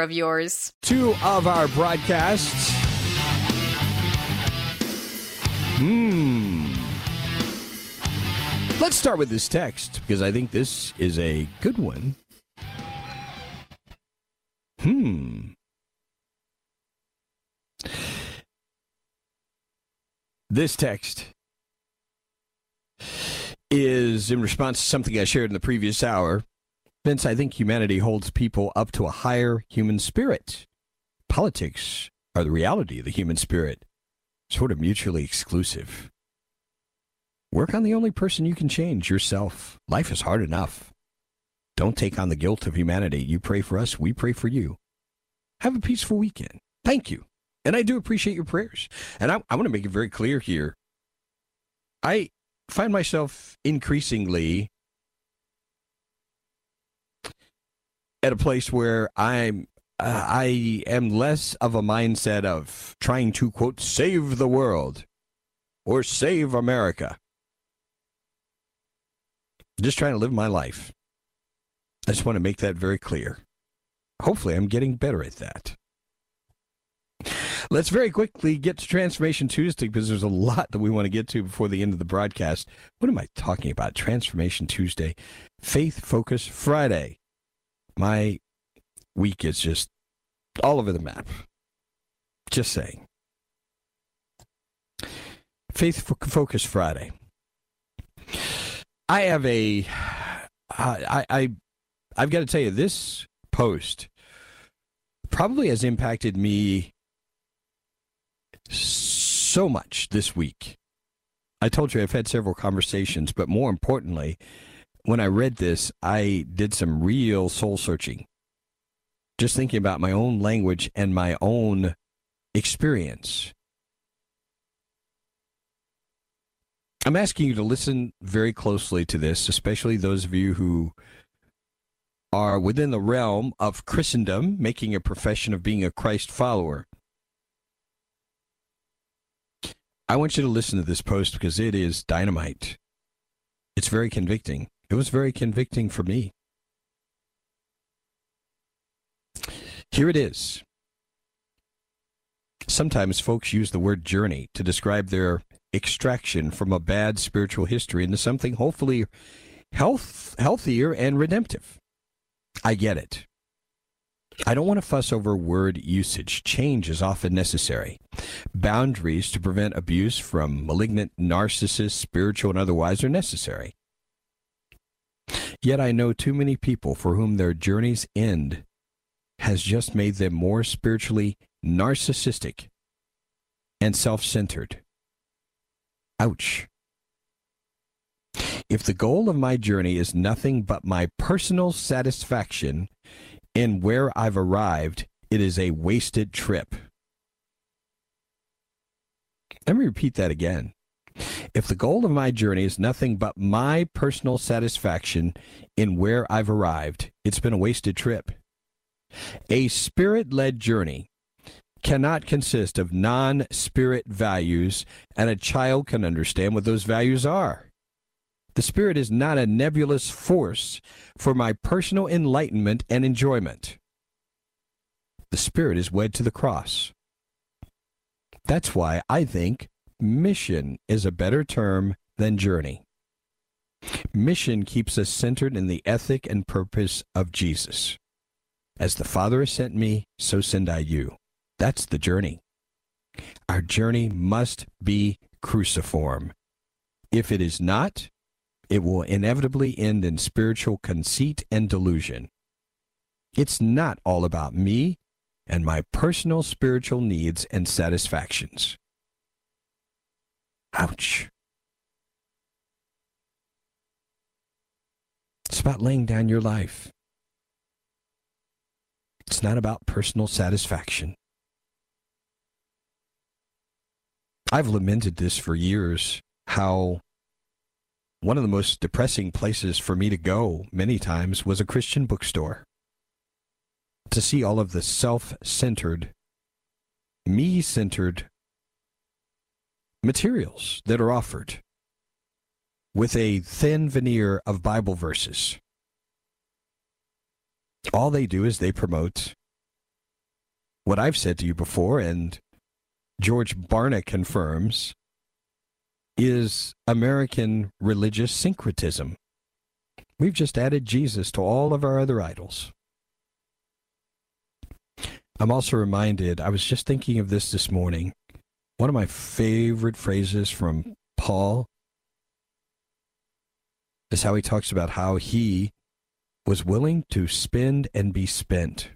of yours. Two of our broadcasts. Hmm. Let's start with this text because I think this is a good one. Hmm. This text is in response to something I shared in the previous hour. Vince, I think humanity holds people up to a higher human spirit. Politics are the reality of the human spirit, sort of mutually exclusive. Work on the only person you can change, yourself. Life is hard enough. Don't take on the guilt of humanity. You pray for us, we pray for you. Have a peaceful weekend. Thank you. And I do appreciate your prayers. And I, I want to make it very clear here. I find myself increasingly at a place where I'm uh, I am less of a mindset of trying to quote save the world or save America. Just trying to live my life. I just want to make that very clear. Hopefully, I'm getting better at that. Let's very quickly get to Transformation Tuesday because there's a lot that we want to get to before the end of the broadcast. What am I talking about? Transformation Tuesday, Faith Focus Friday my week is just all over the map. Just saying. Faith Focus Friday. I have a. I I I've got to tell you this post probably has impacted me so much this week. I told you I've had several conversations, but more importantly, when I read this, I did some real soul searching. Just thinking about my own language and my own experience. I'm asking you to listen very closely to this, especially those of you who are within the realm of Christendom, making a profession of being a Christ follower. I want you to listen to this post because it is dynamite. It's very convicting. It was very convicting for me. Here it is. Sometimes folks use the word journey to describe their extraction from a bad spiritual history into something hopefully health, healthier and redemptive. I get it. I don't want to fuss over word usage. Change is often necessary. Boundaries to prevent abuse from malignant narcissists, spiritual and otherwise, are necessary. Yet I know too many people for whom their journey's end has just made them more spiritually narcissistic and self centered. Ouch. If the goal of my journey is nothing but my personal satisfaction in where I've arrived, it is a wasted trip. Let me repeat that again. If the goal of my journey is nothing but my personal satisfaction in where I've arrived, it's been a wasted trip. A spirit led journey cannot consist of non spirit values, and a child can understand what those values are. The Spirit is not a nebulous force for my personal enlightenment and enjoyment. The Spirit is wed to the cross. That's why I think mission is a better term than journey. Mission keeps us centered in the ethic and purpose of Jesus. As the Father has sent me, so send I you. That's the journey. Our journey must be cruciform. If it is not, it will inevitably end in spiritual conceit and delusion. It's not all about me and my personal spiritual needs and satisfactions. Ouch. It's about laying down your life. It's not about personal satisfaction. I've lamented this for years how one of the most depressing places for me to go many times was a Christian bookstore. To see all of the self centered, me centered materials that are offered with a thin veneer of Bible verses. All they do is they promote what I've said to you before, and George Barna confirms is American religious syncretism. We've just added Jesus to all of our other idols. I'm also reminded, I was just thinking of this this morning. One of my favorite phrases from Paul is how he talks about how he was willing to spend and be spent.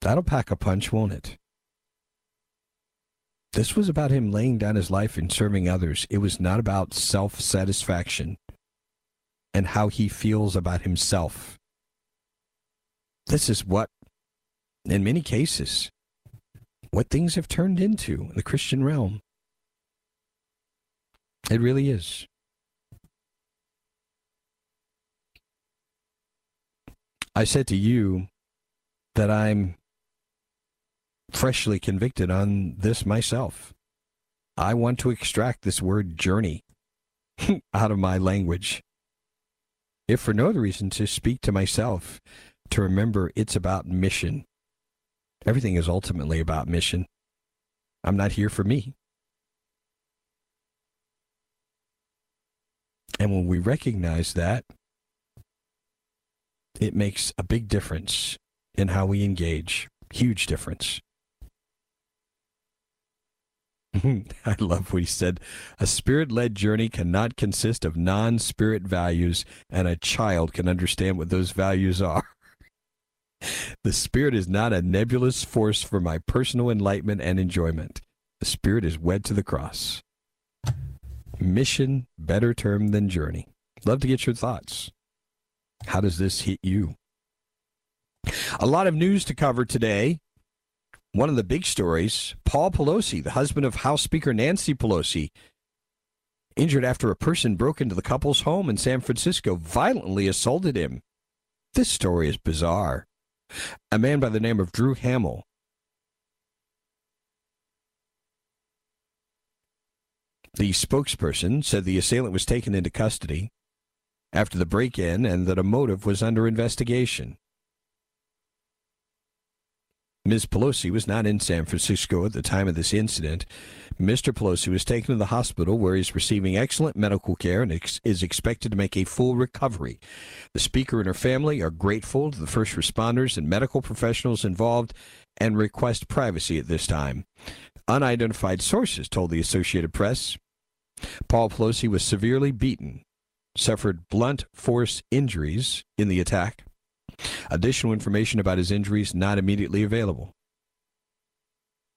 That'll pack a punch, won't it? This was about him laying down his life and serving others. It was not about self satisfaction and how he feels about himself. This is what, in many cases, what things have turned into in the Christian realm. It really is. I said to you that I'm freshly convicted on this myself. I want to extract this word journey out of my language. If for no other reason, to speak to myself, to remember it's about mission. Everything is ultimately about mission. I'm not here for me. And when we recognize that, it makes a big difference in how we engage. Huge difference. I love what he said. A spirit led journey cannot consist of non spirit values, and a child can understand what those values are. The spirit is not a nebulous force for my personal enlightenment and enjoyment. The spirit is wed to the cross. Mission, better term than journey. Love to get your thoughts. How does this hit you? A lot of news to cover today. One of the big stories Paul Pelosi, the husband of House Speaker Nancy Pelosi, injured after a person broke into the couple's home in San Francisco, violently assaulted him. This story is bizarre. A man by the name of Drew Hammill The spokesperson said the assailant was taken into custody after the break in and that a motive was under investigation. Ms. Pelosi was not in San Francisco at the time of this incident. Mr. Pelosi was taken to the hospital where he's receiving excellent medical care and ex- is expected to make a full recovery. The speaker and her family are grateful to the first responders and medical professionals involved and request privacy at this time. Unidentified sources told the Associated Press Paul Pelosi was severely beaten, suffered blunt force injuries in the attack Additional information about his injuries not immediately available.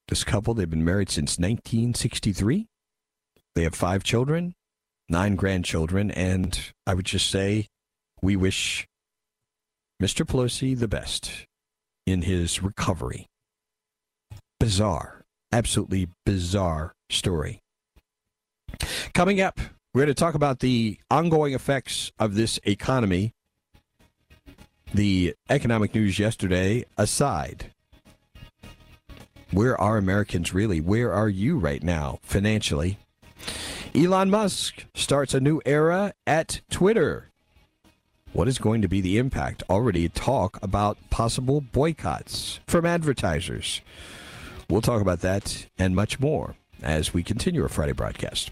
This couple, they've been married since 1963. They have five children, nine grandchildren, and I would just say we wish Mr. Pelosi the best in his recovery. Bizarre, absolutely bizarre story. Coming up, we're going to talk about the ongoing effects of this economy the economic news yesterday aside, where are Americans really? Where are you right now financially? Elon Musk starts a new era at Twitter. What is going to be the impact? Already talk about possible boycotts from advertisers. We'll talk about that and much more as we continue our Friday broadcast.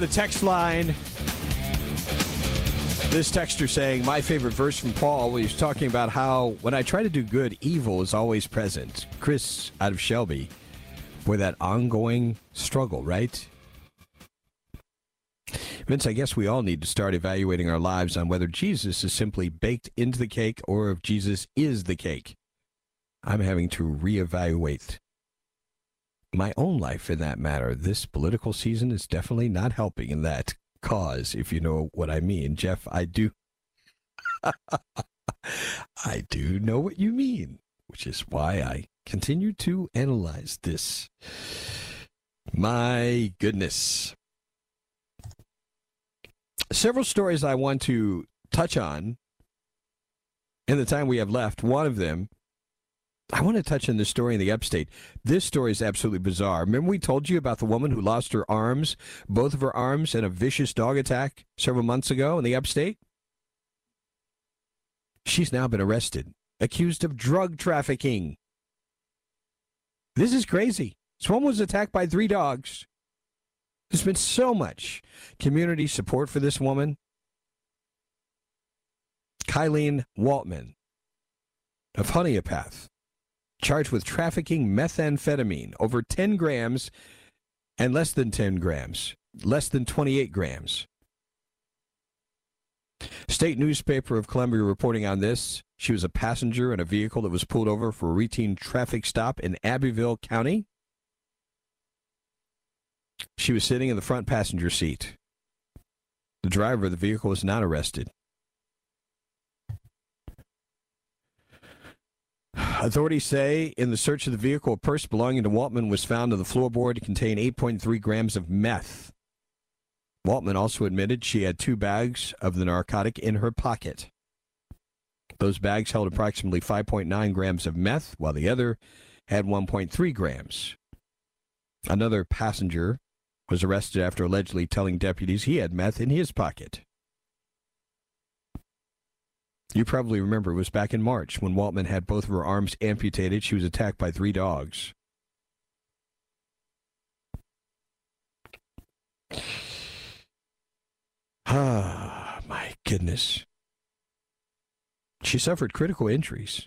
The text line, this texter saying, My favorite verse from Paul, he was talking about how when I try to do good, evil is always present. Chris out of Shelby, for that ongoing struggle, right? Vince, I guess we all need to start evaluating our lives on whether Jesus is simply baked into the cake or if Jesus is the cake. I'm having to reevaluate my own life in that matter. This political season is definitely not helping in that cause, if you know what I mean. Jeff, I do. I do know what you mean, which is why I continue to analyze this. My goodness. Several stories I want to touch on in the time we have left. One of them I want to touch on the story in the upstate. This story is absolutely bizarre. Remember, we told you about the woman who lost her arms, both of her arms, in a vicious dog attack several months ago in the upstate? She's now been arrested, accused of drug trafficking. This is crazy. This woman was attacked by three dogs. There's been so much community support for this woman. Kylene Waltman of Honea Path charged with trafficking methamphetamine over 10 grams and less than 10 grams, less than 28 grams. State newspaper of Columbia reporting on this. She was a passenger in a vehicle that was pulled over for a routine traffic stop in Abbeville County. She was sitting in the front passenger seat. The driver of the vehicle was not arrested. Authorities say in the search of the vehicle, a purse belonging to Waltman was found on the floorboard to contain 8.3 grams of meth. Waltman also admitted she had two bags of the narcotic in her pocket. Those bags held approximately 5.9 grams of meth, while the other had 1.3 grams. Another passenger was arrested after allegedly telling deputies he had meth in his pocket. You probably remember it was back in March when Waltman had both of her arms amputated. She was attacked by three dogs. Ah, my goodness. She suffered critical injuries.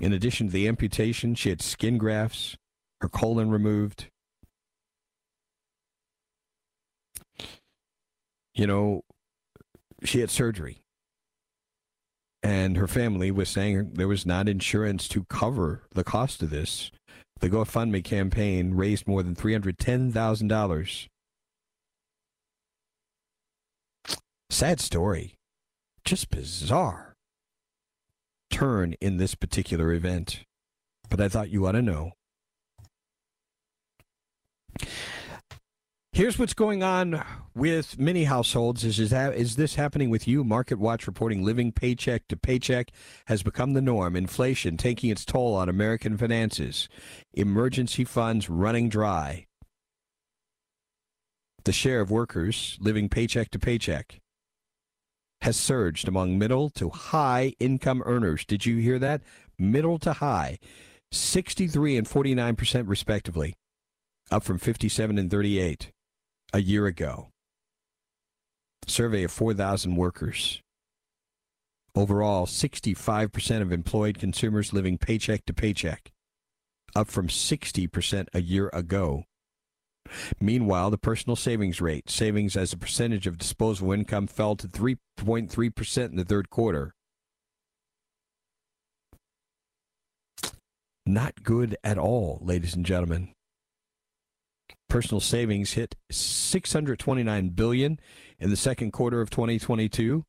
In addition to the amputation, she had skin grafts, her colon removed. You know, she had surgery and her family was saying there was not insurance to cover the cost of this. The GoFundMe campaign raised more than $310,000. Sad story. Just bizarre turn in this particular event. But I thought you ought to know Here's what's going on with many households. Is, is, that, is this happening with you? Market Watch reporting living paycheck to paycheck has become the norm. Inflation taking its toll on American finances. Emergency funds running dry. The share of workers living paycheck to paycheck has surged among middle to high income earners. Did you hear that? Middle to high. 63 and 49% respectively, up from 57 and 38 a year ago. Survey of 4,000 workers. Overall, 65% of employed consumers living paycheck to paycheck, up from 60% a year ago. Meanwhile, the personal savings rate, savings as a percentage of disposable income, fell to 3.3% in the third quarter. Not good at all, ladies and gentlemen. Personal savings hit 629 billion in the second quarter of 2022,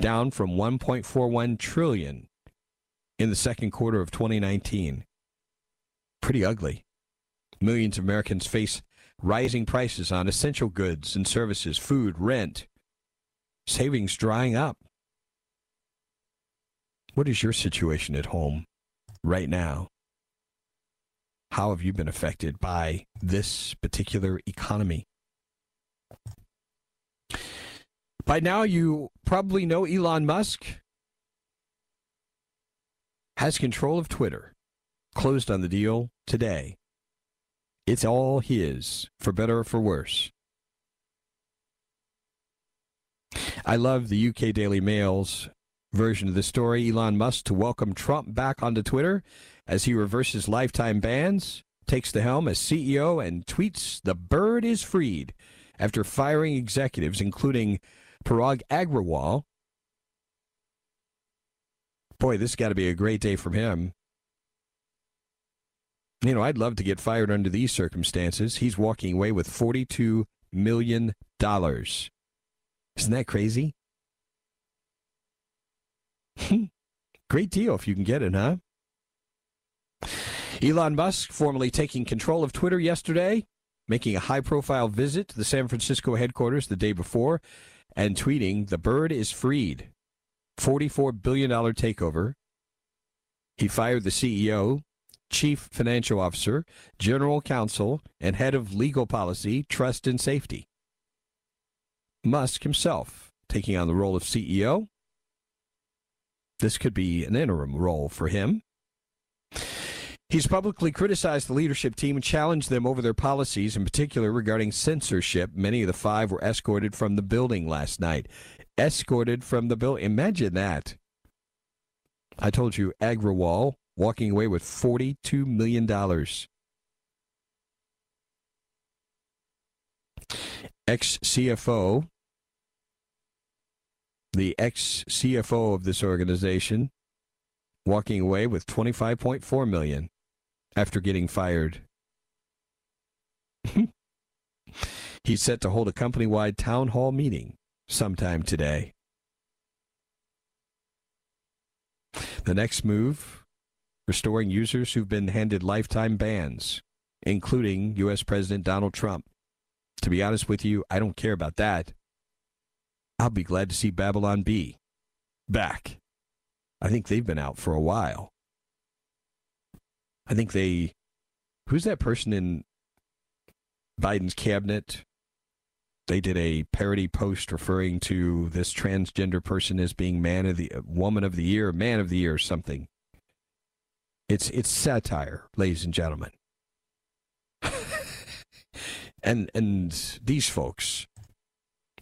down from 1.41 trillion in the second quarter of 2019. Pretty ugly. Millions of Americans face rising prices on essential goods and services, food, rent, savings drying up. What is your situation at home right now? How have you been affected by this particular economy? By now, you probably know Elon Musk has control of Twitter. Closed on the deal today. It's all his, for better or for worse. I love the UK Daily Mail's version of the story. Elon Musk to welcome Trump back onto Twitter as he reverses lifetime bans, takes the helm as CEO, and tweets, The bird is freed after firing executives, including Parag Agrawal. Boy, this got to be a great day for him. You know, I'd love to get fired under these circumstances. He's walking away with $42 million. Isn't that crazy? Great deal if you can get it, huh? Elon Musk formally taking control of Twitter yesterday, making a high profile visit to the San Francisco headquarters the day before, and tweeting, The bird is freed. $44 billion takeover. He fired the CEO, chief financial officer, general counsel, and head of legal policy, trust, and safety. Musk himself taking on the role of CEO. This could be an interim role for him. He's publicly criticized the leadership team and challenged them over their policies, in particular regarding censorship. Many of the five were escorted from the building last night. Escorted from the building. Imagine that. I told you, Agrawal walking away with $42 million. Ex CFO, the ex CFO of this organization, walking away with 25.4 million after getting fired. He's set to hold a company wide town hall meeting sometime today. The next move restoring users who've been handed lifetime bans, including U.S. President Donald Trump. To be honest with you, I don't care about that. I'll be glad to see Babylon Bee back. I think they've been out for a while. I think they. Who's that person in Biden's cabinet? They did a parody post referring to this transgender person as being man of the woman of the year, man of the year, something. It's it's satire, ladies and gentlemen. and and these folks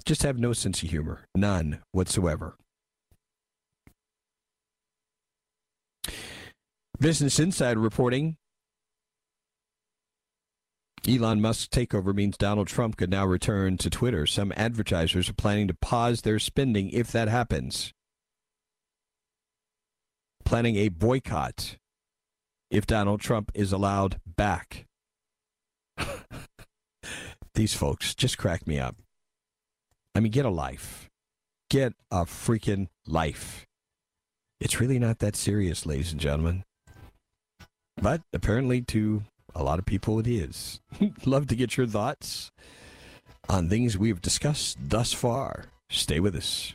just have no sense of humor, none whatsoever. Business Insider reporting Elon Musk's takeover means Donald Trump could now return to Twitter. Some advertisers are planning to pause their spending if that happens. Planning a boycott if Donald Trump is allowed back. These folks just crack me up. I mean, get a life. Get a freaking life. It's really not that serious, ladies and gentlemen. But apparently, to a lot of people it is. Love to get your thoughts on things we've discussed thus far. Stay with us.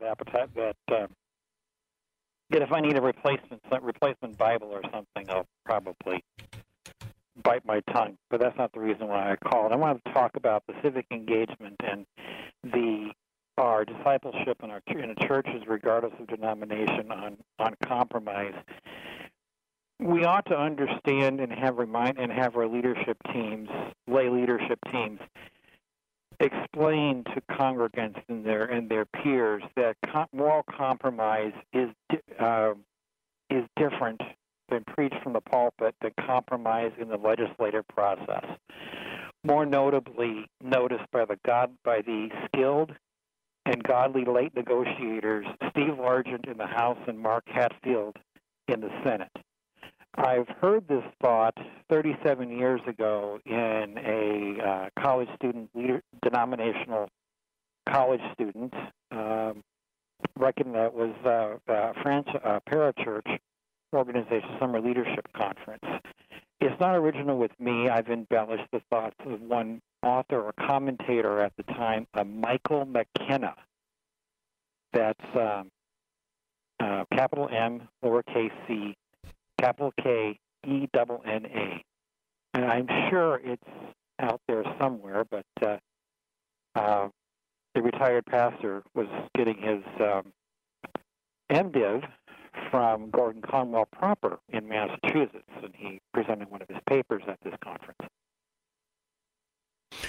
That appetite that um, that if I need a replacement replacement Bible or something, I'll probably bite my tongue. But that's not the reason why I called. I want to talk about the civic engagement and the our discipleship in our in churches, regardless of denomination, on on compromise. We ought to understand and have remind and have our leadership teams, lay leadership teams, explain to congregants and their and their peers that moral compromise is uh, is different than preached from the pulpit than compromise in the legislative process. More notably, noticed by the God by the skilled and godly late negotiators Steve Largent in the House and Mark Hatfield in the Senate. I've heard this thought 37 years ago in a uh, college student leader, denominational college student. Um, reckon that was uh, uh, French uh, Parachurch organization summer leadership conference. It's not original with me. I've embellished the thoughts of one author or commentator at the time, uh, Michael McKenna. That's um, uh, capital M, lowercase c, capital K E double N A. And I'm sure it's out there somewhere, but uh, uh, the retired pastor was getting his um, MDiv from Gordon Conwell proper in Massachusetts, and he presented one of his papers at this conference.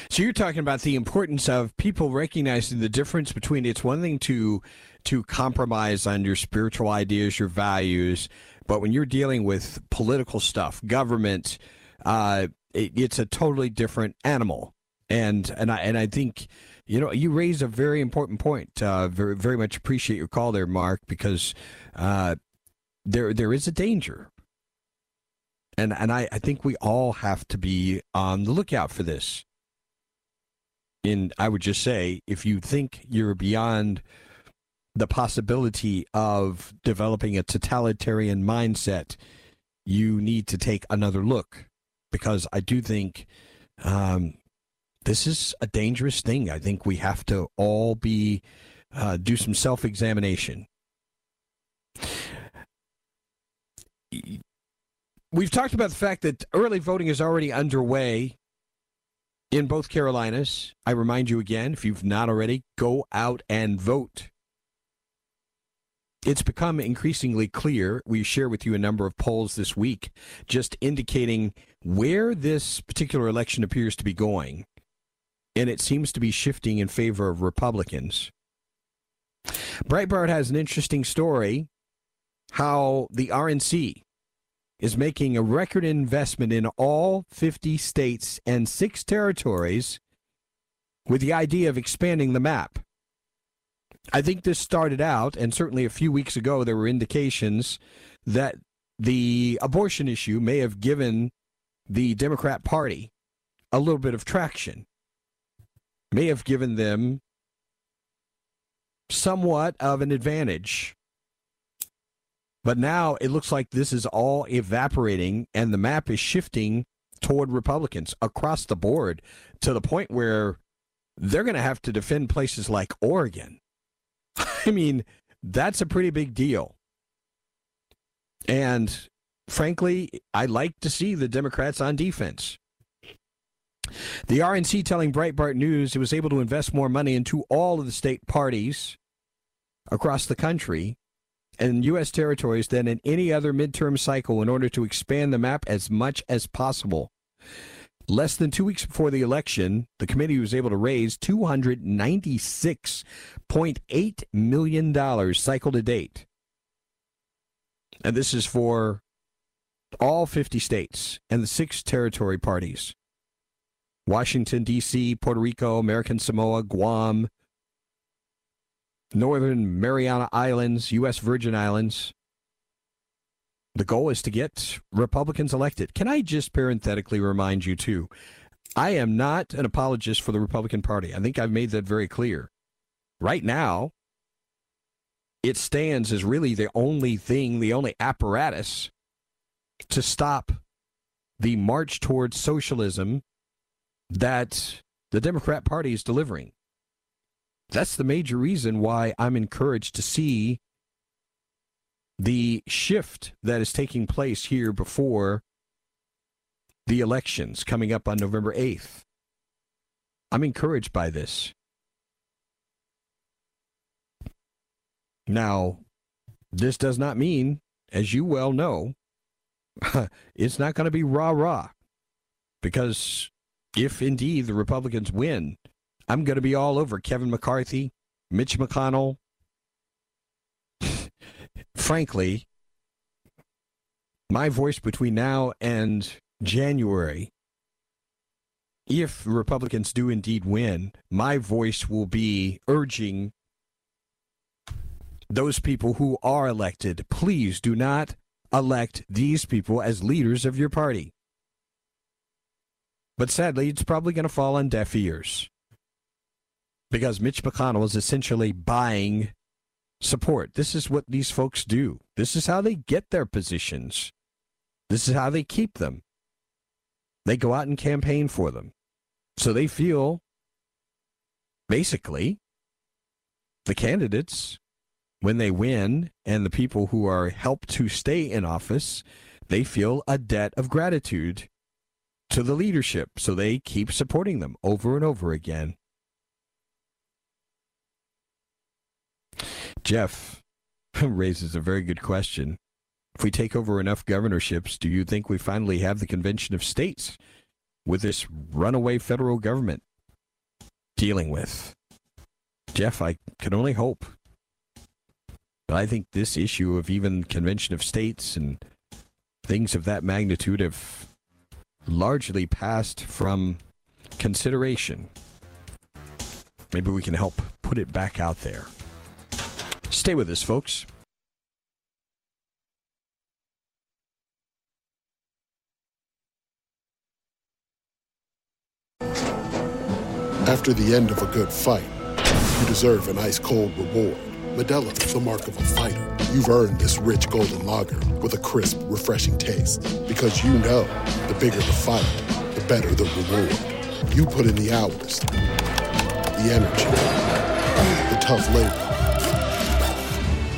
So you're talking about the importance of people recognizing the difference between it's one thing to to compromise on your spiritual ideas, your values, but when you're dealing with political stuff, government, uh, it, it's a totally different animal. And and I and I think you know you raise a very important point. Uh, very very much appreciate your call there, Mark, because uh, there there is a danger. And and I, I think we all have to be on the lookout for this. And I would just say, if you think you're beyond the possibility of developing a totalitarian mindset, you need to take another look because I do think Um, this is a dangerous thing. I think we have to all be uh, do some self examination. We've talked about the fact that early voting is already underway in both Carolinas. I remind you again, if you've not already, go out and vote. It's become increasingly clear. We share with you a number of polls this week just indicating where this particular election appears to be going. And it seems to be shifting in favor of Republicans. Breitbart has an interesting story how the RNC is making a record investment in all 50 states and six territories with the idea of expanding the map. I think this started out, and certainly a few weeks ago, there were indications that the abortion issue may have given the Democrat Party a little bit of traction, may have given them somewhat of an advantage. But now it looks like this is all evaporating and the map is shifting toward Republicans across the board to the point where they're going to have to defend places like Oregon. I mean, that's a pretty big deal. And frankly, I like to see the Democrats on defense. The RNC telling Breitbart News it was able to invest more money into all of the state parties across the country and U.S. territories than in any other midterm cycle in order to expand the map as much as possible. Less than two weeks before the election, the committee was able to raise $296.8 million cycle to date. And this is for all 50 states and the six territory parties Washington, D.C., Puerto Rico, American Samoa, Guam, Northern Mariana Islands, U.S. Virgin Islands. The goal is to get Republicans elected. Can I just parenthetically remind you, too? I am not an apologist for the Republican Party. I think I've made that very clear. Right now, it stands as really the only thing, the only apparatus to stop the march towards socialism that the Democrat Party is delivering. That's the major reason why I'm encouraged to see the shift that is taking place here before the elections coming up on November 8th. I'm encouraged by this. Now, this does not mean, as you well know, it's not going to be rah rah. Because if indeed the Republicans win, I'm going to be all over Kevin McCarthy, Mitch McConnell. Frankly, my voice between now and January, if Republicans do indeed win, my voice will be urging those people who are elected, please do not elect these people as leaders of your party. But sadly, it's probably going to fall on deaf ears because Mitch McConnell is essentially buying support. This is what these folks do. This is how they get their positions. This is how they keep them. They go out and campaign for them. So they feel basically the candidates, when they win, and the people who are helped to stay in office, they feel a debt of gratitude to the leadership. So they keep supporting them over and over again. Jeff raises a very good question. If we take over enough governorships, do you think we finally have the convention of states with this runaway federal government dealing with? Jeff, I can only hope. I think this issue of even convention of states and things of that magnitude have largely passed from consideration. Maybe we can help put it back out there. Stay with us, folks. After the end of a good fight, you deserve an ice cold reward. Modelo is the mark of a fighter. You've earned this rich golden lager with a crisp, refreshing taste. Because you know the bigger the fight, the better the reward. You put in the hours, the energy, the tough labor.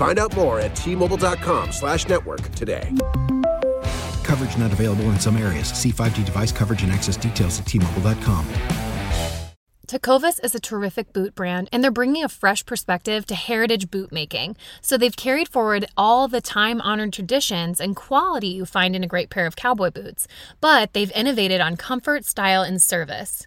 Find out more at T-Mobile.com slash network today. Coverage not available in some areas. See 5G device coverage and access details at T-Mobile.com. Tecovas is a terrific boot brand, and they're bringing a fresh perspective to heritage boot making. So they've carried forward all the time honored traditions and quality you find in a great pair of cowboy boots, but they've innovated on comfort, style, and service.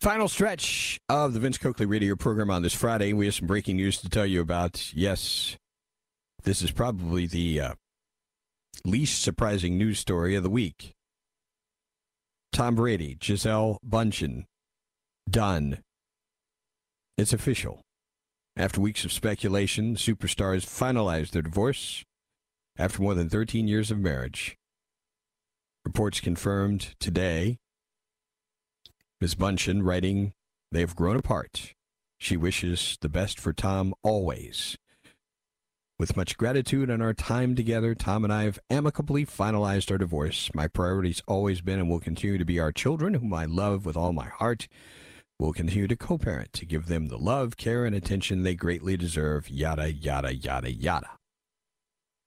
Final stretch of the Vince Coakley radio program on this Friday. We have some breaking news to tell you about. Yes, this is probably the uh, least surprising news story of the week. Tom Brady, Gisele Bundchen, done. It's official. After weeks of speculation, superstars finalized their divorce after more than 13 years of marriage. Reports confirmed today Ms. Bundchen writing, They have grown apart. She wishes the best for Tom always. With much gratitude on our time together, Tom and I have amicably finalized our divorce. My priority's always been and will continue to be our children, whom I love with all my heart. We'll continue to co parent to give them the love, care, and attention they greatly deserve, yada, yada, yada, yada.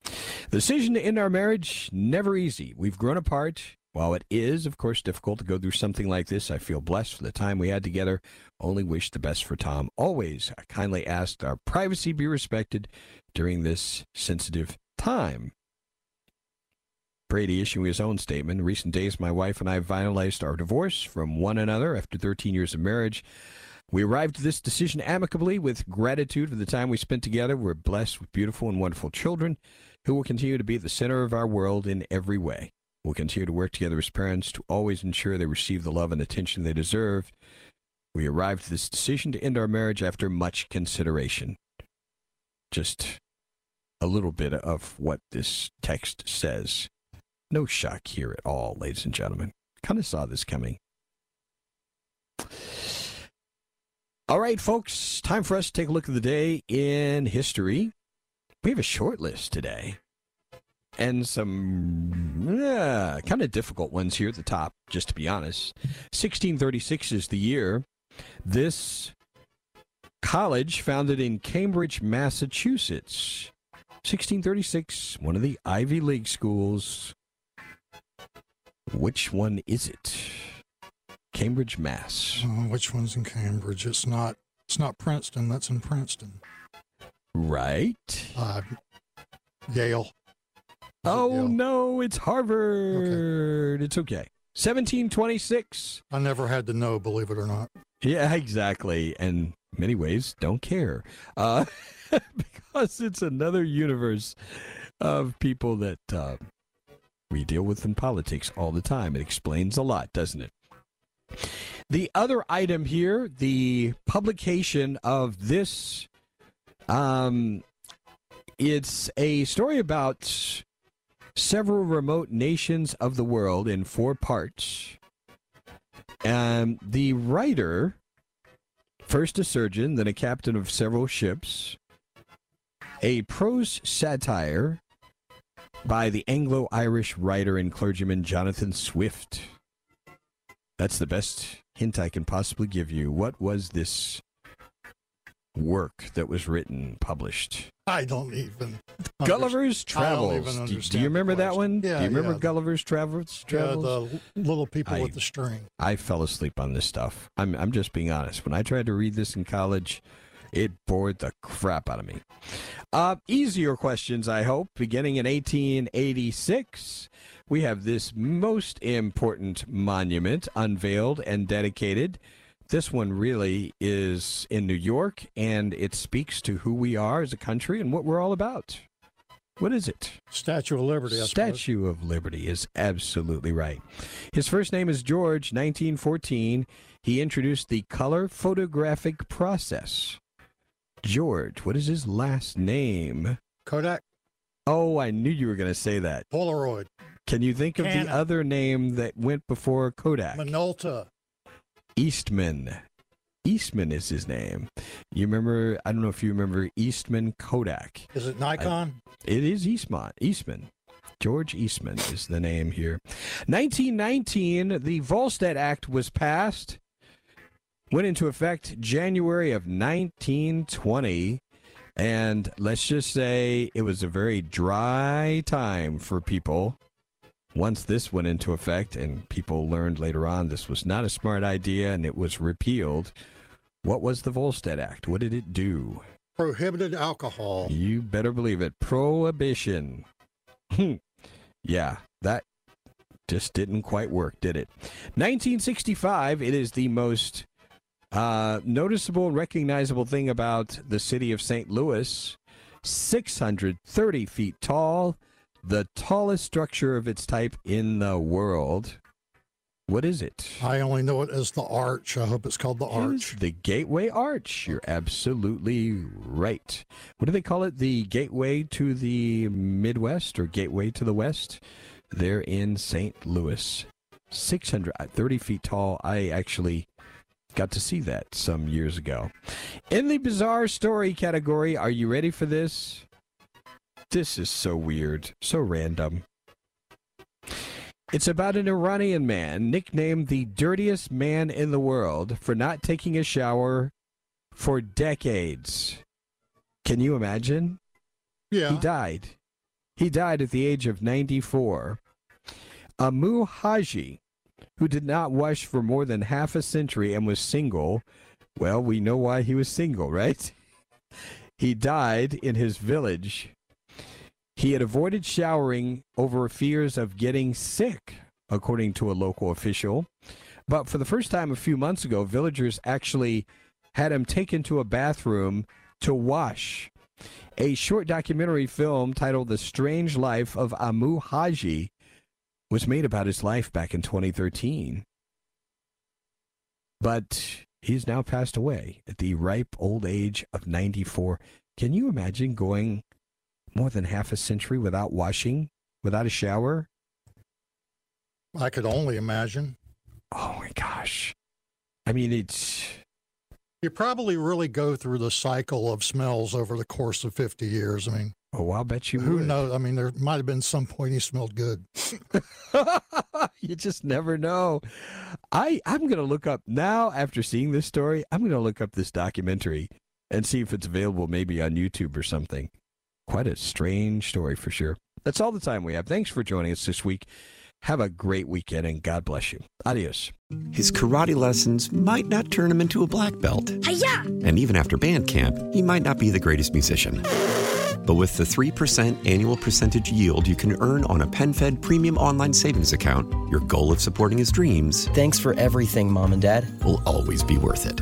The decision to end our marriage, never easy. We've grown apart. While it is, of course, difficult to go through something like this, I feel blessed for the time we had together. Only wish the best for Tom. Always, I kindly ask our privacy be respected during this sensitive time. Brady issuing his own statement. In recent days, my wife and I finalized our divorce from one another after 13 years of marriage. We arrived at this decision amicably with gratitude for the time we spent together. We're blessed with beautiful and wonderful children who will continue to be at the center of our world in every way. We'll continue to work together as parents to always ensure they receive the love and attention they deserve. We arrived at this decision to end our marriage after much consideration. Just a little bit of what this text says. No shock here at all, ladies and gentlemen. Kind of saw this coming. All right, folks, time for us to take a look at the day in history. We have a short list today and some yeah, kind of difficult ones here at the top, just to be honest. 1636 is the year. This college, founded in Cambridge, Massachusetts. 1636, one of the Ivy League schools. Which one is it? Cambridge, Mass. Uh, which one's in Cambridge? It's not. It's not Princeton. That's in Princeton. Right. Uh, Yale. Oh no, it's Harvard. Okay. It's okay. 1726. I never had to know, believe it or not. Yeah, exactly. And many ways don't care. Uh, because it's another universe of people that uh, we deal with in politics all the time. It explains a lot, doesn't it? The other item here, the publication of this um, it's a story about several remote nations of the world in four parts. And the writer, first a surgeon, then a captain of several ships, a prose satire by the Anglo Irish writer and clergyman Jonathan Swift. That's the best hint I can possibly give you. What was this work that was written, published? I don't even. Gulliver's don't Travels. Do, do you remember that one? Yeah, do you remember yeah. Gulliver's Travels? Yeah, the little people I- with the string. I fell asleep on this stuff. I'm I'm just being honest. When I tried to read this in college, it bored the crap out of me. Uh, easier questions, I hope. Beginning in 1886, we have this most important monument unveiled and dedicated. This one really is in New York, and it speaks to who we are as a country and what we're all about. What is it? Statue of Liberty. I suppose. Statue of Liberty is absolutely right. His first name is George, 1914. He introduced the color photographic process. George, what is his last name? Kodak. Oh, I knew you were going to say that. Polaroid. Can you think of Canon. the other name that went before Kodak? Minolta. Eastman. Eastman is his name. You remember? I don't know if you remember Eastman Kodak. Is it Nikon? Uh, it is Eastman. Eastman. George Eastman is the name here. 1919, the Volstead Act was passed. Went into effect January of 1920. And let's just say it was a very dry time for people once this went into effect, and people learned later on this was not a smart idea and it was repealed. What was the Volstead Act? What did it do? Prohibited alcohol. You better believe it. Prohibition. Hmm. yeah, that just didn't quite work, did it? 1965, it is the most uh, noticeable and recognizable thing about the city of St. Louis 630 feet tall, the tallest structure of its type in the world. What is it? I only know it as the Arch. I hope it's called the Arch. the Gateway Arch. You're absolutely right. What do they call it? The Gateway to the Midwest or Gateway to the West? They're in St. Louis. 630 uh, feet tall. I actually got to see that some years ago. In the bizarre story category, are you ready for this? This is so weird, so random. It's about an Iranian man nicknamed the dirtiest man in the world for not taking a shower for decades. Can you imagine? Yeah. He died. He died at the age of 94. Amu Haji, who did not wash for more than half a century and was single, well, we know why he was single, right? He died in his village. He had avoided showering over fears of getting sick, according to a local official. But for the first time a few months ago, villagers actually had him taken to a bathroom to wash. A short documentary film titled The Strange Life of Amu Haji was made about his life back in 2013. But he's now passed away at the ripe old age of 94. Can you imagine going more than half a century without washing, without a shower? I could only imagine. Oh my gosh. I mean, it's. You probably really go through the cycle of smells over the course of 50 years. I mean, Oh, I'll bet you who would. knows? I mean, there might have been some point he smelled good. you just never know. I I'm gonna look up now after seeing this story. I'm gonna look up this documentary and see if it's available maybe on YouTube or something. Quite a strange story for sure. That's all the time we have. Thanks for joining us this week. Have a great weekend and God bless you. Adios. His karate lessons might not turn him into a black belt. Hiya! And even after band camp, he might not be the greatest musician. But with the 3% annual percentage yield you can earn on a PenFed premium online savings account, your goal of supporting his dreams Thanks for everything, Mom and Dad. will always be worth it.